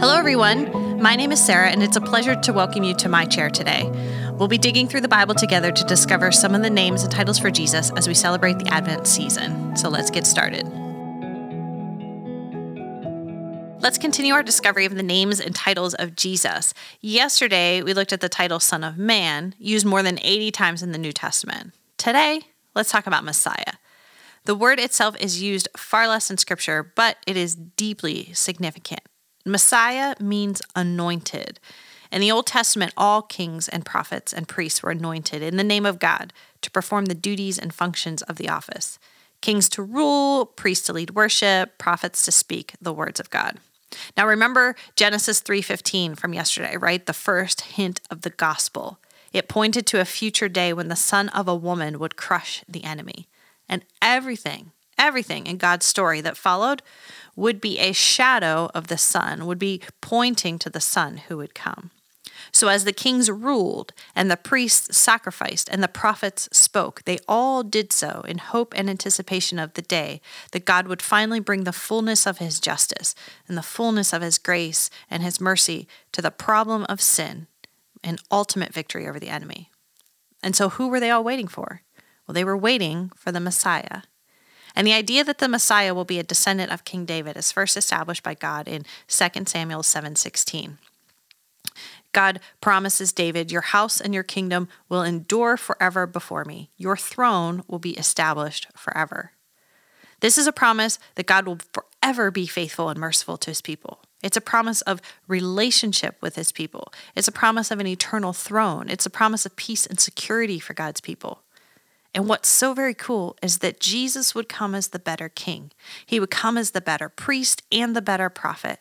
Hello, everyone. My name is Sarah, and it's a pleasure to welcome you to my chair today. We'll be digging through the Bible together to discover some of the names and titles for Jesus as we celebrate the Advent season. So let's get started. Let's continue our discovery of the names and titles of Jesus. Yesterday, we looked at the title Son of Man, used more than 80 times in the New Testament. Today, let's talk about Messiah. The word itself is used far less in Scripture, but it is deeply significant. Messiah means anointed. In the Old Testament, all kings and prophets and priests were anointed in the name of God to perform the duties and functions of the office kings to rule, priests to lead worship, prophets to speak the words of God. Now remember Genesis 3:15 from yesterday, right? The first hint of the gospel. It pointed to a future day when the son of a woman would crush the enemy. And everything, everything in God's story that followed would be a shadow of the son, would be pointing to the son who would come. So, as the kings ruled, and the priests sacrificed, and the prophets spoke, they all did so in hope and anticipation of the day that God would finally bring the fullness of his justice and the fullness of his grace and his mercy to the problem of sin and ultimate victory over the enemy. And so, who were they all waiting for? Well, they were waiting for the Messiah. And the idea that the Messiah will be a descendant of King David is first established by God in 2 Samuel 7:16. God promises David, Your house and your kingdom will endure forever before me. Your throne will be established forever. This is a promise that God will forever be faithful and merciful to his people. It's a promise of relationship with his people. It's a promise of an eternal throne. It's a promise of peace and security for God's people. And what's so very cool is that Jesus would come as the better king. He would come as the better priest and the better prophet.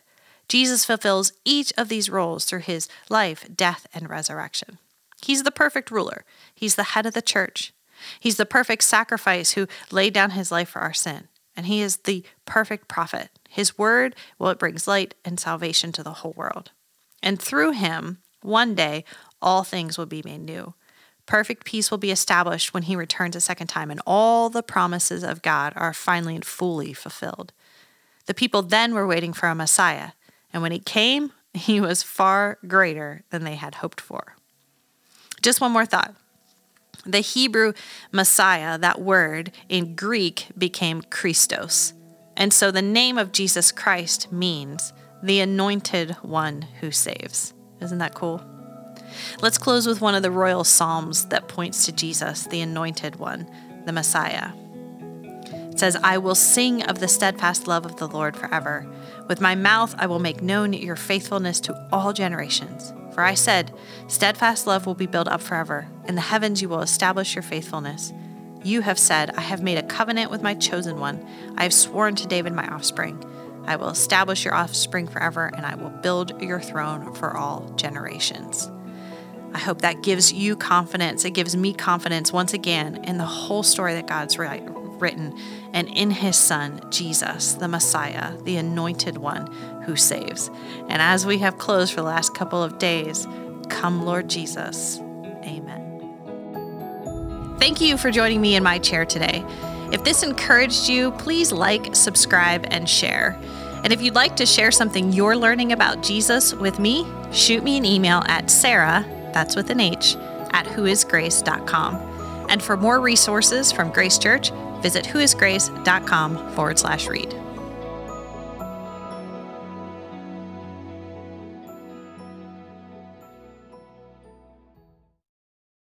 Jesus fulfills each of these roles through his life, death, and resurrection. He's the perfect ruler, he's the head of the church. He's the perfect sacrifice who laid down his life for our sin. And he is the perfect prophet. His word, well, it brings light and salvation to the whole world. And through him, one day, all things will be made new. Perfect peace will be established when he returns a second time, and all the promises of God are finally and fully fulfilled. The people then were waiting for a Messiah, and when he came, he was far greater than they had hoped for. Just one more thought. The Hebrew Messiah, that word in Greek became Christos. And so the name of Jesus Christ means the anointed one who saves. Isn't that cool? Let's close with one of the royal psalms that points to Jesus, the anointed one, the Messiah. It says, I will sing of the steadfast love of the Lord forever. With my mouth I will make known your faithfulness to all generations. For I said, Steadfast love will be built up forever. In the heavens you will establish your faithfulness. You have said, I have made a covenant with my chosen one. I have sworn to David my offspring. I will establish your offspring forever, and I will build your throne for all generations. I hope that gives you confidence. It gives me confidence once again in the whole story that God's written and in his son, Jesus, the Messiah, the anointed one who saves. And as we have closed for the last couple of days, come, Lord Jesus. Amen. Thank you for joining me in my chair today. If this encouraged you, please like, subscribe, and share. And if you'd like to share something you're learning about Jesus with me, shoot me an email at Sarah, that's with an H, at whoisgrace.com. And for more resources from Grace Church, visit whoisgrace.com forward slash read.